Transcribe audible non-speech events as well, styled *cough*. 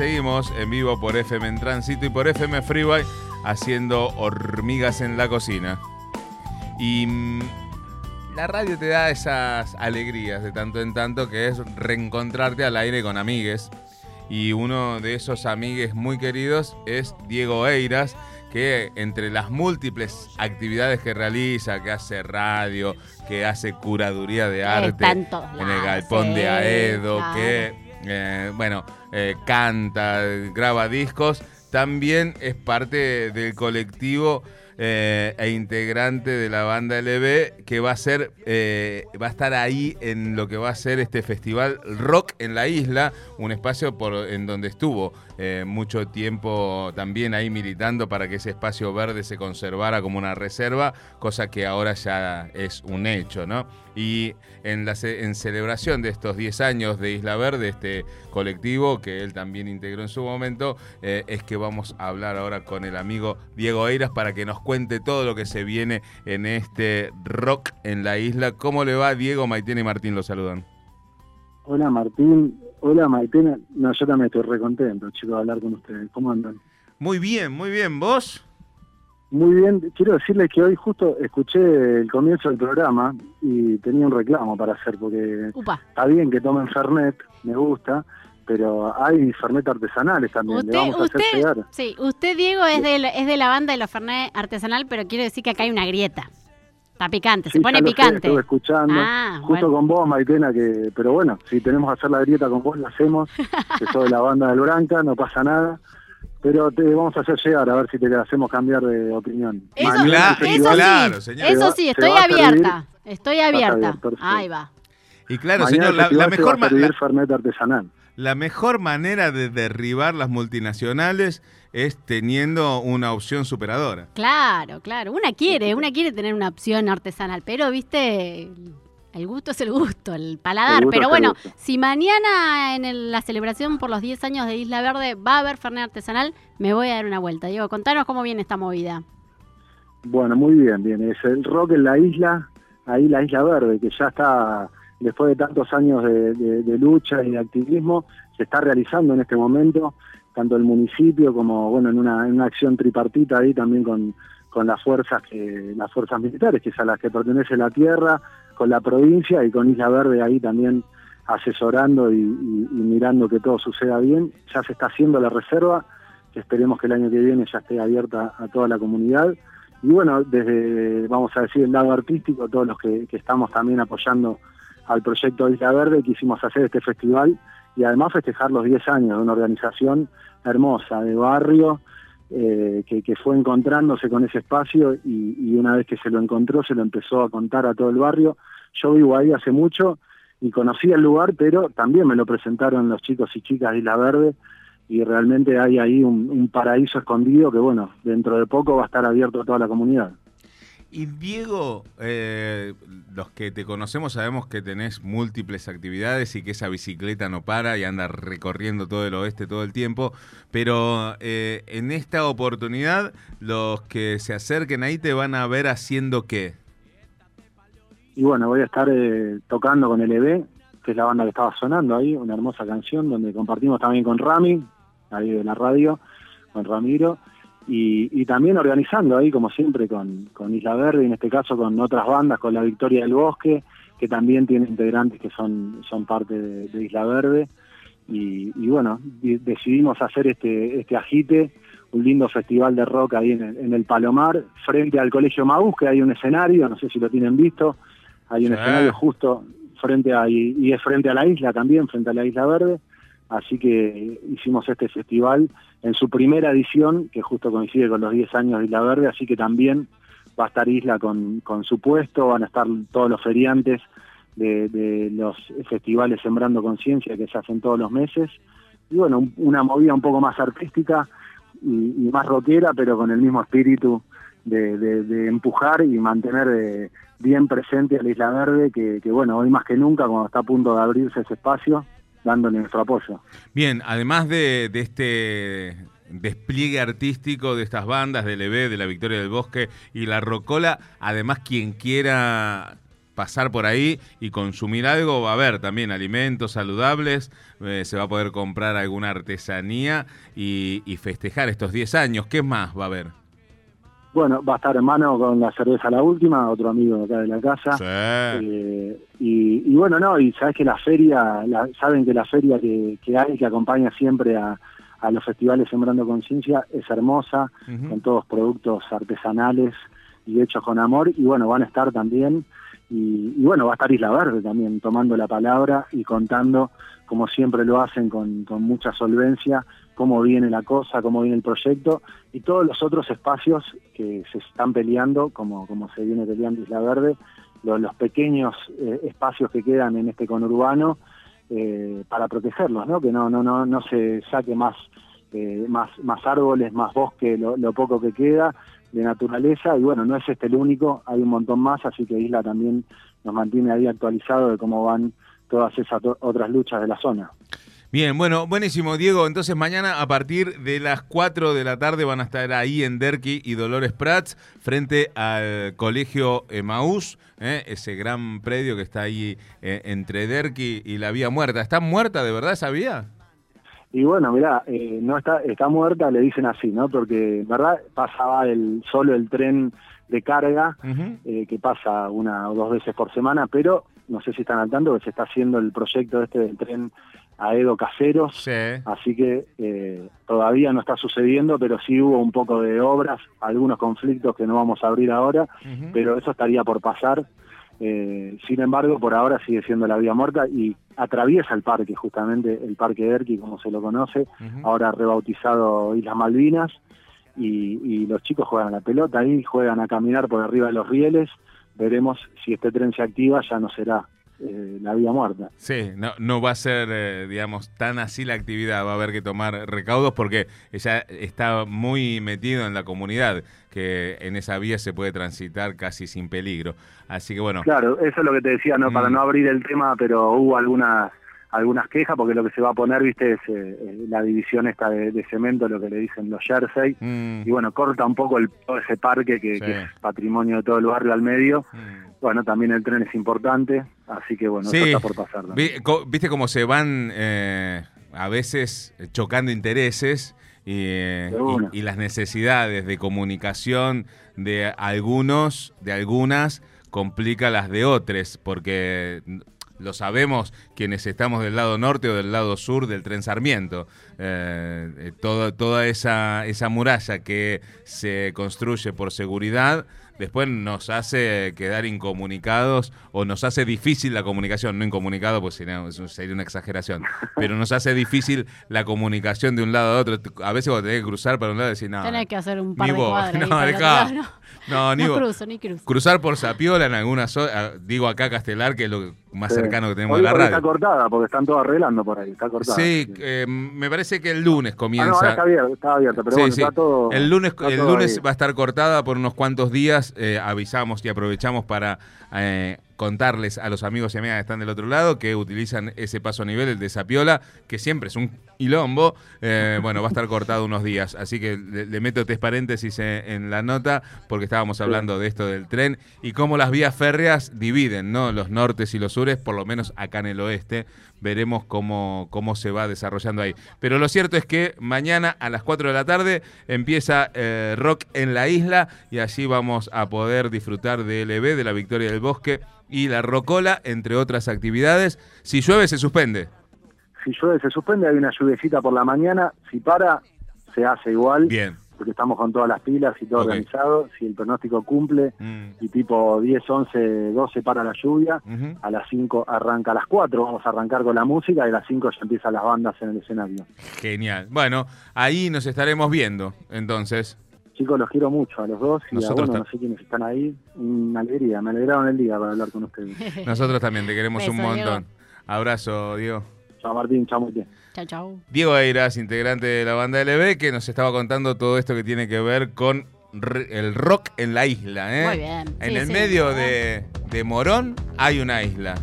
seguimos en vivo por FM en Tránsito y por FM Freeway haciendo hormigas en la cocina. Y mm, la radio te da esas alegrías de tanto en tanto que es reencontrarte al aire con amigues. Y uno de esos amigues muy queridos es Diego Eiras, que entre las múltiples actividades que realiza, que hace radio, que hace curaduría de arte en el galpón de Aedo, claro. que eh, bueno, eh, canta, graba discos, también es parte del colectivo eh, e integrante de la banda LB que va a ser, va a estar ahí en lo que va a ser este festival Rock en la isla, un espacio por, en donde estuvo mucho tiempo también ahí militando para que ese espacio verde se conservara como una reserva, cosa que ahora ya es un hecho, ¿no? Y en, la, en celebración de estos 10 años de Isla Verde, este colectivo que él también integró en su momento, eh, es que vamos a hablar ahora con el amigo Diego Eiras para que nos cuente todo lo que se viene en este rock en la isla. ¿Cómo le va Diego, Maitena y Martín? Los saludan. Hola Martín, hola Maitena. No, yo también estoy recontento, chicos, de hablar con ustedes. ¿Cómo andan? Muy bien, muy bien. ¿Vos? Muy bien, quiero decirles que hoy justo escuché el comienzo del programa y tenía un reclamo para hacer, porque Upa. está bien que tomen Fernet, me gusta, pero hay Fernet artesanales también, le Usted, vamos a hacer usted, llegar. sí, usted Diego es de, es de la banda de la Fernet artesanal, pero quiero decir que acá hay una grieta. Está picante, se pone lo sé, picante. estuve escuchando, Ah, justo bueno. con vos, Maitena, que, pero bueno, si tenemos que hacer la grieta con vos, la hacemos, que soy de la banda del Branca, no pasa nada. Pero te vamos a hacer llegar a ver si te hacemos cambiar de opinión. Eso, Mañana Claro, eso sí, señor. eso sí, estoy servir- abierta. Estoy abierta. bien. Ahí va. Y claro, mañana señor, la, mejor, va a ma- servir la- Fernet artesanal. la mejor manera de derribar las multinacionales es teniendo una opción superadora. Claro, claro. Una quiere, una quiere tener una opción artesanal, pero viste, el gusto es el gusto, el paladar. El pero bueno, si mañana en el- la celebración por los 10 años de Isla Verde va a haber Fernet artesanal, me voy a dar una vuelta. Diego, contanos cómo viene esta movida. Bueno, muy bien, bien. Es el rock en la isla, ahí la Isla Verde, que ya está, después de tantos años de, de- de lucha y de activismo, se está realizando en este momento, tanto el municipio como, bueno, en una, en una acción tripartita ahí también con, con las fuerzas que las fuerzas militares, que es a las que pertenece la tierra, con la provincia y con Isla Verde ahí también asesorando y, mirando que todo suceda bien. Ya se está haciendo la reserva, que esperemos que el año que viene ya esté abierta a toda la comunidad. Y bueno, desde, vamos a decir, el lado artístico, todos los que, que estamos también apoyando al proyecto Isla Verde, quisimos hacer este festival y además festejar los 10 años de una organización hermosa, de barrio, eh, que, que fue encontrándose con ese espacio y, y una vez que se lo encontró, se lo empezó a contar a todo el barrio. Yo vivo ahí hace mucho y conocí el lugar, pero también me lo presentaron los chicos y chicas de Isla Verde y realmente hay ahí un paraíso escondido que, bueno, dentro de poco va a estar abierto a toda la comunidad. Y Diego, eh, los que te conocemos sabemos que tenés múltiples actividades y que esa bicicleta no para y anda recorriendo todo el oeste todo el tiempo, pero eh, en esta oportunidad los que se acerquen ahí te van a ver haciendo qué. Y bueno, voy a estar eh, tocando con el EB, que es la banda que estaba sonando ahí, una hermosa canción donde compartimos también con Rami, ahí de la radio, con Ramiro, y, y también organizando ahí, como siempre, con, con Isla Verde, y en este caso con otras bandas, con la Victoria del Bosque, que también tiene integrantes que son, son parte de, de Isla Verde. Y, y bueno, di- decidimos hacer este, este agite, un lindo festival de rock ahí en el, en el Palomar, frente al Colegio Maús, que hay un escenario, no sé si lo tienen visto, hay un Sí. escenario justo frente a, y, y es frente a la isla también, frente a la Isla Verde, así que hicimos este festival en su primera edición, que justo coincide con los 10 años de Isla Verde, así que también va a estar Isla con, su puesto, van a estar todos los feriantes de, de los festivales Sembrando Conciencia que se hacen todos los meses, y bueno, un- una movida un poco más artística y, más rockera, pero con el mismo espíritu de, de- de empujar y mantener eh, bien presente a la Isla Verde, que, que, bueno, hoy más que nunca, cuando está a punto de abrirse ese espacio, dándole nuestro apoyo. Bien, además de, este despliegue artístico de estas bandas, del EB, de la Victoria del Bosque y la Rocola, además quien quiera pasar por ahí y consumir algo, va a haber también alimentos saludables, eh, se va a poder comprar alguna artesanía y, y festejar estos 10 años. ¿Qué más va a haber? Bueno, va a estar hermano con la cerveza La Última, otro amigo acá de la casa. Sí. Eh, y, y bueno, no, y sabes que la feria, la- saben que la feria que, que hay, que acompaña siempre a, a los festivales Sembrando Conciencia, es hermosa, con todos productos artesanales y hechos con amor. Y bueno, van a estar también, y, y bueno, va a estar Isla Verde también, tomando la palabra y contando, como siempre lo hacen, con, mucha solvencia, cómo viene la cosa, cómo viene el proyecto y todos los otros espacios que se están peleando, como, como se viene peleando Isla Verde, los, los pequeños eh, espacios que quedan en este conurbano eh, para protegerlos, ¿no? que no, no, no, no se saque más, eh, más, más árboles, más bosque, lo, lo poco que queda de naturaleza y bueno, no es este el único, hay un montón más, así que Isla también nos mantiene ahí actualizado de cómo van todas esas otras luchas de la zona. Bien, bueno, buenísimo, Diego. Entonces mañana a partir de las 4 de la tarde van a estar ahí en Derqui y Dolores Prats, frente al colegio Emaús, ¿eh? ese gran predio que está ahí eh, entre Derqui y la Vía Muerta. ¿Está muerta de verdad esa vía? Y bueno, mirá, eh, no está, está muerta, le dicen así, ¿no? Porque, en verdad, pasaba el, solo el tren de carga, eh, que pasa una o dos veces por semana, pero no sé si están al tanto que se está haciendo el proyecto este del tren a Edo Caseros, Sí. así que eh, todavía no está sucediendo, pero sí hubo un poco de obras, algunos conflictos que no vamos a abrir ahora, pero eso estaría por pasar. Eh, sin embargo, por ahora sigue siendo la vía muerta y atraviesa el parque, justamente el parque Erqui, como se lo conoce, ahora rebautizado Islas Malvinas, y, y los chicos juegan a la pelota ahí, juegan a caminar por arriba de los rieles. Veremos si este tren se activa, ya no será eh, la vía muerta. Sí, no, no va a ser, eh, digamos, tan así la actividad. Va a haber que tomar recaudos porque ella está muy metido en la comunidad, que en esa vía se puede transitar casi sin peligro. Así que bueno, Claro, eso es lo que te decía, no para Mm. no abrir el tema, pero hubo algunas algunas quejas porque lo que se va a poner, viste, es eh, eh, la división esta de, de cemento, lo que le dicen los jersey, mm, y bueno, corta un poco el, todo ese parque que, Sí. que es patrimonio de todo el barrio al medio. mm. Bueno, también el tren es importante, así que bueno, Sí. eso está por pasar. Vi- ¿Viste cómo se van eh, a veces chocando intereses y, eh, De una. y- y las necesidades de comunicación de algunos, de algunas, complica las de otros? Porque lo sabemos quienes estamos del lado norte o del lado sur del tren Sarmiento. Eh, eh, todo- toda esa, esa muralla que se construye por seguridad después nos hace quedar incomunicados o nos hace difícil la comunicación, no incomunicado, pues sería, sería una exageración, pero nos hace difícil la comunicación de un lado a otro. A veces vos tenés que cruzar para un lado y decir, no, Tenés que hacer un par de vos, cuadras. *laughs* no. No, ni No cruzo, ni cruzo. Cruzar por Sapiola en algunas zonas, digo acá Castelar, que es lo más Sí. cercano que tenemos Hoy de la ahí Está radio. cortada porque están todos arreglando por ahí, está cortada. Sí, eh, me parece que el lunes Ah, no, comienza. ahora está abierto, pero Sí, bueno, sí. está todo. El lunes, está el lunes ahí. va a estar cortada por unos cuantos días. eh, avisamos y aprovechamos para eh, contarles a los amigos y amigas que están del otro lado que utilizan ese paso a nivel, el de Sapiola, que siempre es un quilombo. eh, bueno, va a estar cortado unos días. Así que le, le meto tres paréntesis en, en la nota porque estábamos hablando de esto del tren y cómo las vías férreas dividen, ¿no? Los nortes y los sures, por lo menos acá en el oeste. Veremos cómo, cómo se va desarrollando ahí. Pero lo cierto es que mañana a las 4 de la tarde empieza eh, Rock en la isla y allí vamos a poder disfrutar de LB, de la Victoria del Bosque y la Rocola, entre otras actividades. Si llueve, se suspende. Si llueve, se suspende, hay una lluviecita por la mañana. Si para, se hace igual. Bien. Porque estamos con todas las pilas y todo organizado. Si el pronóstico cumple Mm, y tipo 10, 11, 12 para la lluvia, a las 5 arranca, a las 4 vamos a arrancar con la música y a las 5 ya empiezan las bandas en el escenario. Genial. Bueno, ahí nos estaremos viendo, entonces. Chicos, los quiero mucho a los dos y a Nosotros bueno, ta- no sé quiénes están ahí. Una alegría, me alegraron el día para hablar con ustedes. Nosotros también te queremos un montón. Abrazo, Diego. Chao Martín, chao muy bien. Chau, chau. Diego Eiras, integrante de la banda LB, que nos estaba contando todo esto que tiene que ver con r- el rock en la isla. ¿eh? Muy bien. En Sí, el sí, medio de Morón hay una isla.